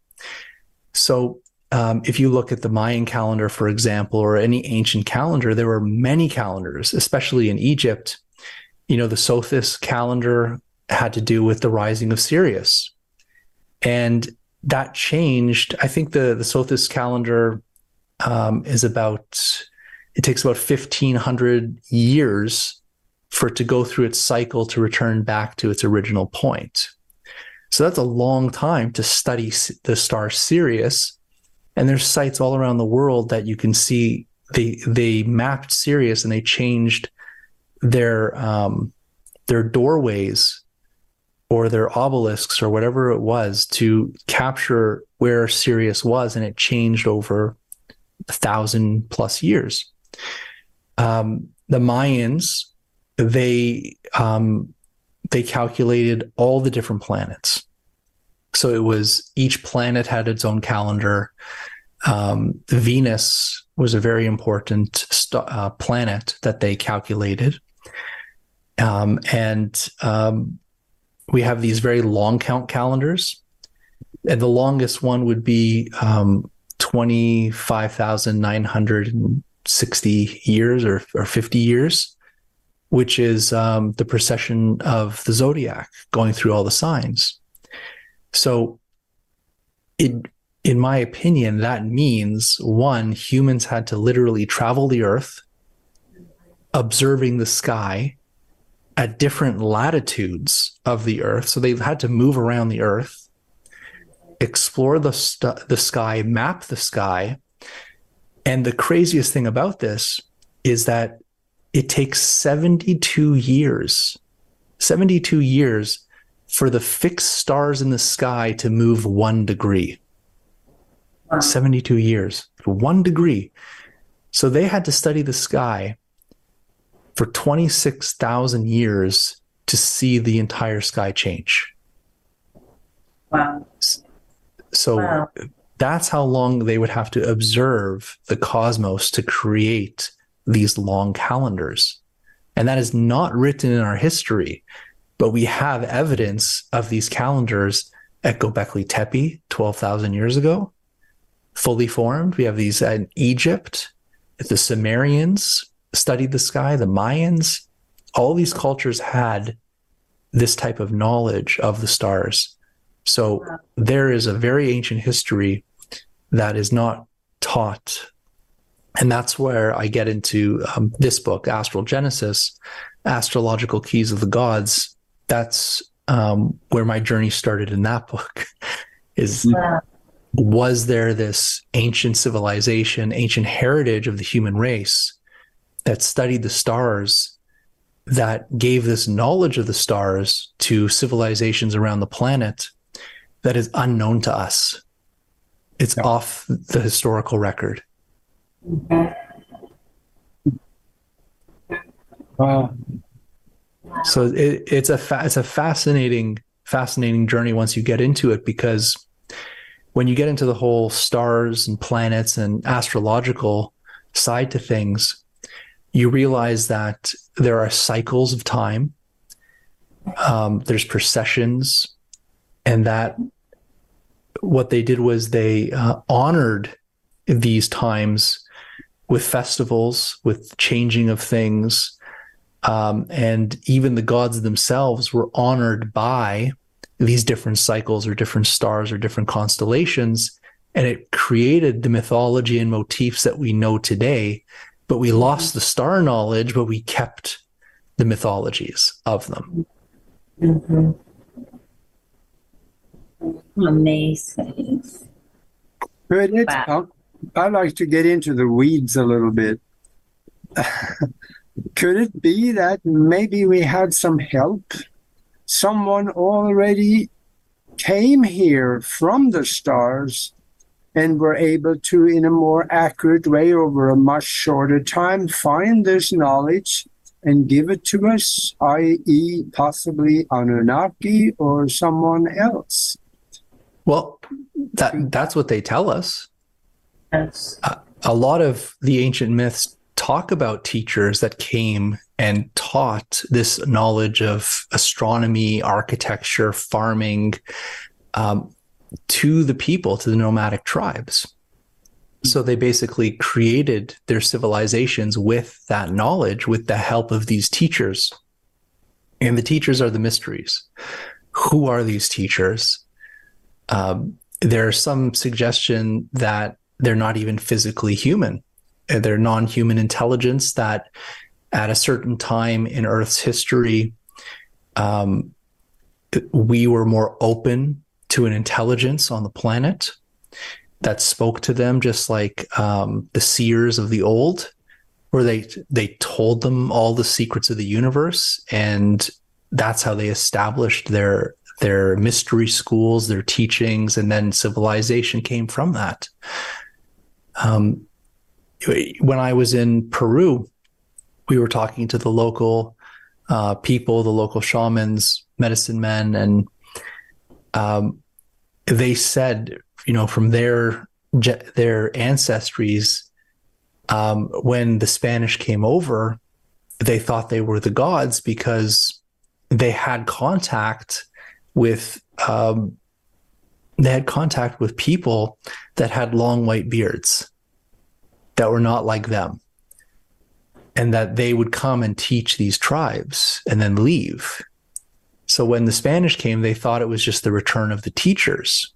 So um, if you look at the Mayan calendar, for example, or any ancient calendar, there were many calendars, especially in Egypt you know, the Sothis calendar had to do with the rising of Sirius. And that changed. I think the, the Sothis calendar um, is about, it takes about 1500 years for it to go through its cycle to return back to its original point. So that's a long time to study the star Sirius. And there's sites all around the world that you can see they they mapped Sirius and they changed their um, their doorways or their obelisks or whatever it was to capture where Sirius was, and it changed over a thousand plus years. Um, the Mayans, they um, they calculated all the different planets. So it was each planet had its own calendar. Um, Venus was a very important st- uh, planet that they calculated. Um, and um, we have these very long count calendars. And the longest one would be um, 25,960 years or, or 50 years, which is um, the precession of the zodiac going through all the signs. So, it, in my opinion, that means one, humans had to literally travel the earth, observing the sky at different latitudes of the Earth. So they've had to move around the Earth, explore the, st- the sky, map the sky. And the craziest thing about this is that it takes 72 years, 72 years for the fixed stars in the sky to move one degree. Wow. 72 years, one degree. So they had to study the sky for 26,000 years to see the entire sky change. Wow. So wow. that's how long they would have to observe the cosmos to create these long calendars. And that is not written in our history, but we have evidence of these calendars at Göbekli Tepe 12,000 years ago, fully formed. We have these in Egypt, the Sumerians studied the sky, the Mayans, all these cultures had this type of knowledge of the stars. So there is a very ancient history that is not taught. And that's where I get into um, this book, Astral Genesis, Astrological Keys of the Gods. That's um, where my journey started in that book. is yeah. was there this ancient civilization, ancient heritage of the human race that studied the stars that gave this knowledge of the stars to civilizations around the planet that is unknown to us. It's yeah. off the historical record. Wow. So it, it's a fa- it's a fascinating fascinating journey once you get into it because when you get into the whole stars and planets and astrological side to things, you realize that there are cycles of time, um, there's processions, and that what they did was they uh, honored these times with festivals, with changing of things. Um, and even the gods themselves were honored by these different cycles or different stars or different constellations. And it created the mythology and motifs that we know today. But we lost the star knowledge, but we kept the mythologies of them. Mm-hmm. Amazing. But it's, Wow. I like to get into the weeds a little bit. Could it be that maybe we had some help? Someone already came here from the stars and were able to, in a more accurate way, over a much shorter time, find this knowledge and give it to us, i.e., possibly Anunnaki or someone else. Well, that that's what they tell us. Yes. a lot of the ancient myths talk about teachers that came and taught this knowledge of astronomy, architecture, farming um, to the people, to the nomadic tribes. So they basically created their civilizations with that knowledge, with the help of these teachers. And the teachers are the mysteries. Who are these teachers? Um, there's some suggestion that they're not even physically human. Uh, They're non human intelligence that at a certain time in Earth's history, um, we were more open to an intelligence on the planet that spoke to them, just like um, the seers of the old, where they they told them all the secrets of the universe, and that's how they established their their mystery schools, their teachings, and then civilization came from that. Um, when I was in Peru, we were talking to the local uh, people, the local shamans, medicine men, and um, they said, you know, from their their ancestries, um, when the Spanish came over, they thought they were the gods because they had contact with um, they had contact with people that had long white beards that were not like them and that they would come and teach these tribes and then leave so when the spanish came they thought it was just the return of the teachers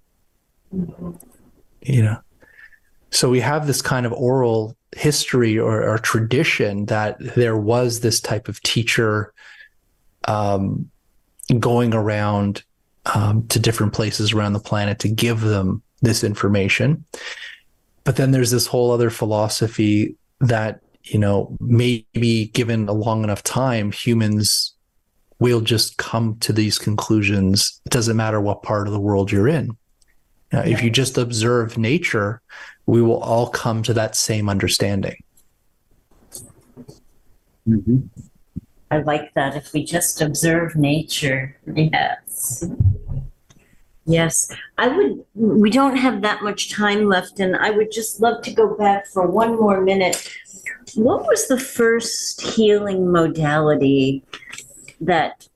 you know so we have this kind of oral history or, or tradition that there was this type of teacher um, going around um, to different places around the planet to give them this information. But then there's this whole other philosophy that, you know, maybe given a long enough time, humans will just come to these conclusions. It doesn't matter what part of the world you're in. Now, if you just observe nature, we will all come to that same understanding. Mhm. I like that. If we just observe nature, yes. Yes, I would. We don't have that much time left, and I would just love to go back for one more minute. What was the first healing modality that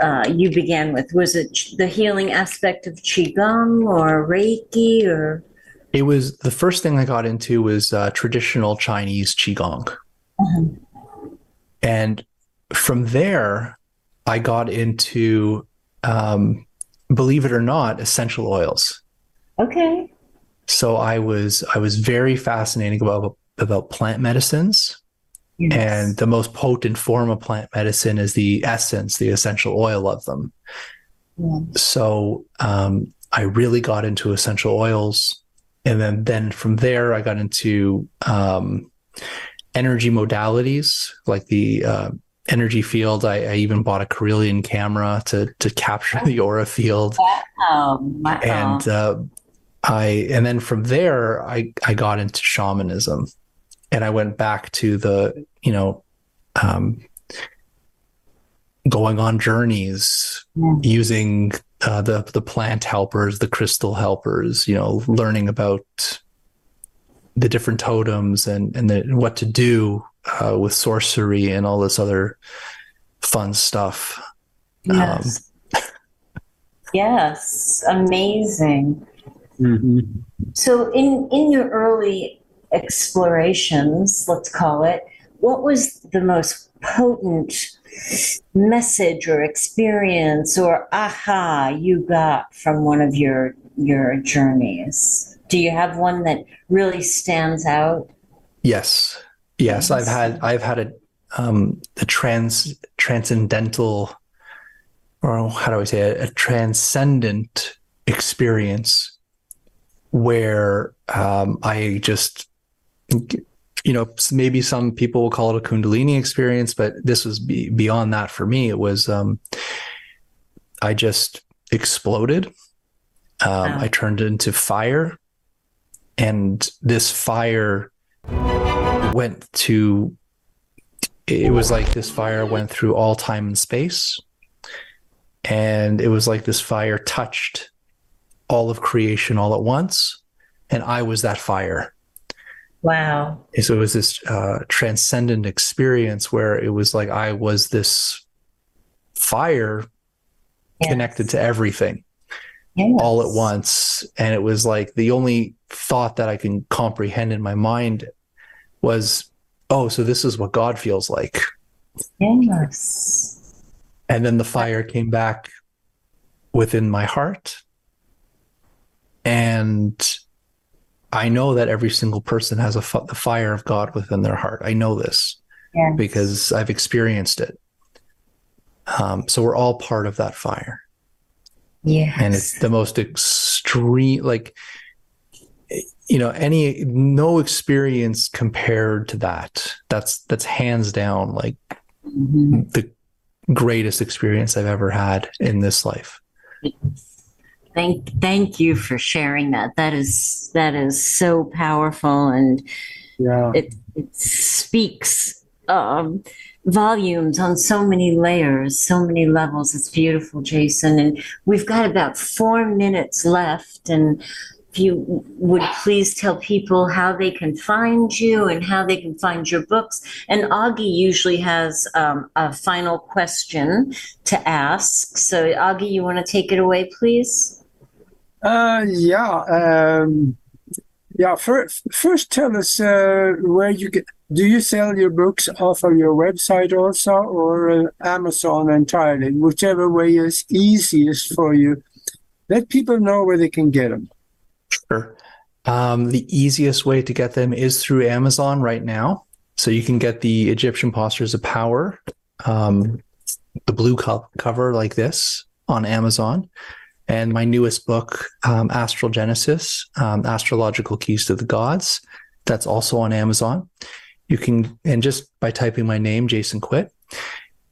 uh, you began with? Was it the healing aspect of Qigong or Reiki or? It was the first thing I got into was uh, traditional Chinese Qigong. And from there, I got into, um, believe it or not, essential oils. Okay. So I was I was very fascinated about about plant medicines, and the most potent form of plant medicine is the essence, the essential oil of them. Yeah. So um, I really got into essential oils, and then then from there I got into um, energy modalities like the uh, energy field. I, I even bought a Kirlian camera to to capture the aura field Um, wow. and uh, I and then from there I I got into shamanism, and I went back to the you know, um, going on journeys Yeah. using uh, the the plant helpers, the crystal helpers, you know, learning about the different totems and and the, what to do uh, with sorcery and all this other fun stuff. Yes. yes. Amazing. Mhm. So in in your early explorations, let's call it, what was the most potent message or experience or aha you got from one of your your journeys? Do you have one that really stands out? Yes. Yes, I've had I've had a um the trans transcendental or how do I say it, a transcendent experience where um, I just, you know, maybe some people will call it a Kundalini experience, but this was be, beyond that for me. It was, um, I just exploded. Um, wow. I turned into fire, and this fire went to. It was like this fire went through all time and space and it was like this fire touched all of creation all at once. And I was that fire. Wow. And so it was this uh, transcendent experience where it was like I was this fire yes. connected to everything yes. all at once. And it was like the only thought that I can comprehend in my mind was, oh, so this is what God feels like. Yes. And then the fire came back within my heart. And I know that every single person has a f- the fire of God within their heart. I know this yes. because I've experienced it. Um, so we're all part of that fire. Yeah. And it's the most extreme, like, you know, any, no experience compared to that. That's, that's hands down, like mm-hmm. the greatest experience I've ever had in this life. Thank thank you for sharing that. That is that is so powerful and yeah. it it speaks um, volumes on so many layers, so many levels. It's beautiful, Jason. And we've got about four minutes left. And if you would please tell people how they can find you and how they can find your books. And Augie usually has um, a final question to ask. So, Augie, you want to take it away, please? Uh, yeah. Um, yeah. First, first, tell us uh, where you get. Do you sell your books off of your website also, or uh, Amazon entirely? Whichever way is easiest for you. Let people know where they can get them. Sure. Um, the easiest way to get them is through Amazon right now. So you can get the Egyptian Postures of Power, um, the blue co- cover like this on Amazon. And my newest book, um, Astral Genesis, um, Astrological Keys to the Gods, that's also on Amazon. You can, and just by typing my name, Jason Quitt.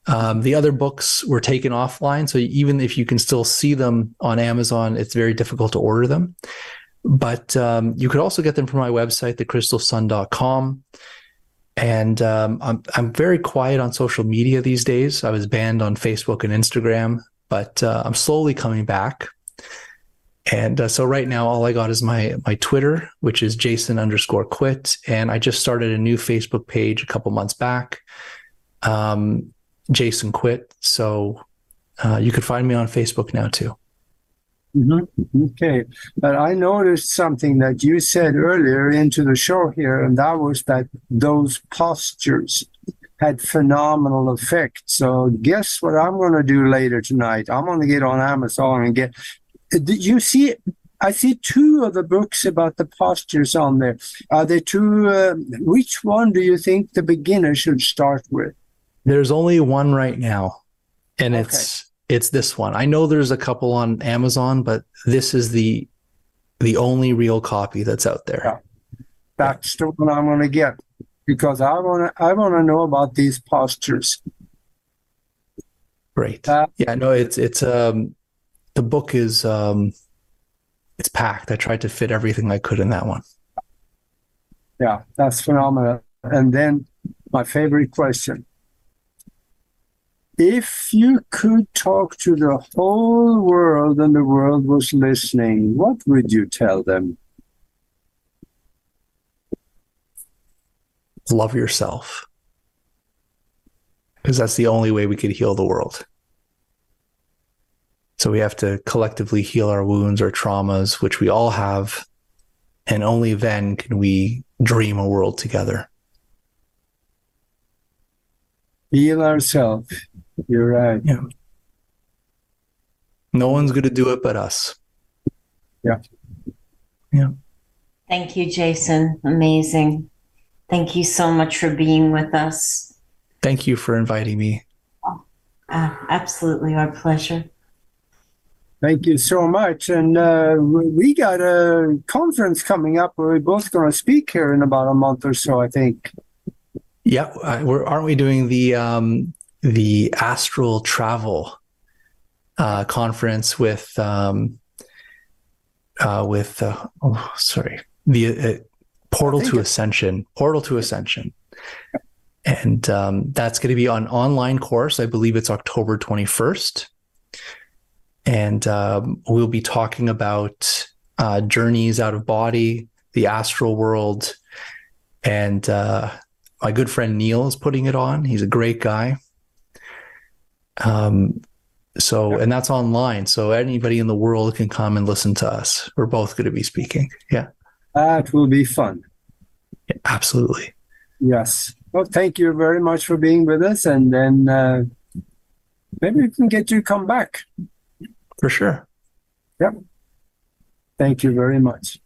Um, the other books were taken offline. So even if you can still see them on Amazon, it's very difficult to order them. But um, you could also get them from my website, thecrystalsun.com. And um, I'm, I'm very quiet on social media these days. I was banned on Facebook and Instagram, but uh, I'm slowly coming back. And uh, so right now, all I got is my my Twitter, which is Jason underscore Quitt, and I just started a new Facebook page a couple months back, um, Jason Quitt. So uh, you could find me on Facebook now too. Mm-hmm. Okay. But I noticed something that you said earlier into the show here, and that was that those postures had phenomenal effect. So guess what I'm going to do later tonight? I'm going to get on Amazon and get. Did you see? I see two of the books about the postures on there. Are there two? Uh, which one do you think the beginner should start with? There's only one right now, and okay. it's it's this one. I know there's a couple on Amazon, but this is the the only real copy that's out there. Yeah. That's the one I'm going to get because I want to I want to know about these postures. Great. Uh, yeah, no, it's it's um the book is um it's packed. I tried to fit everything I could in that one. Yeah, that's phenomenal. And then my favorite question if you could talk to the whole world and the world was listening, what would you tell them? Love yourself. Because that's the only way we could heal the world. So we have to collectively heal our wounds or traumas, which we all have, and only then can we dream a world together. Heal ourselves. You're right. Yeah. No one's going to do it but us. Yeah. Yeah. Thank you, Jason. Amazing. Thank you so much for being with us. Thank you for inviting me. Uh, absolutely our pleasure. Thank you so much. And uh, we got a conference coming up where we're both going to speak here in about a month or so, I think. Yeah, uh, we're, aren't we doing the um, the astral travel uh, conference with um, uh, with uh, oh, sorry the uh, portal to ascension portal to ascension. And um, that's going to be an online course. I believe it's october 21st and um, we'll be talking about uh, journeys out of body the astral world. And uh, my good friend neil is putting it on. He's a great guy. Um, so and that's online. So anybody in the world can come and listen to us. We're both going to be speaking. Yeah That will be fun. absolutely Yes. Well, thank you very much for being with us. And then uh, maybe we can get you to come back. for sure Yep. Thank you very much.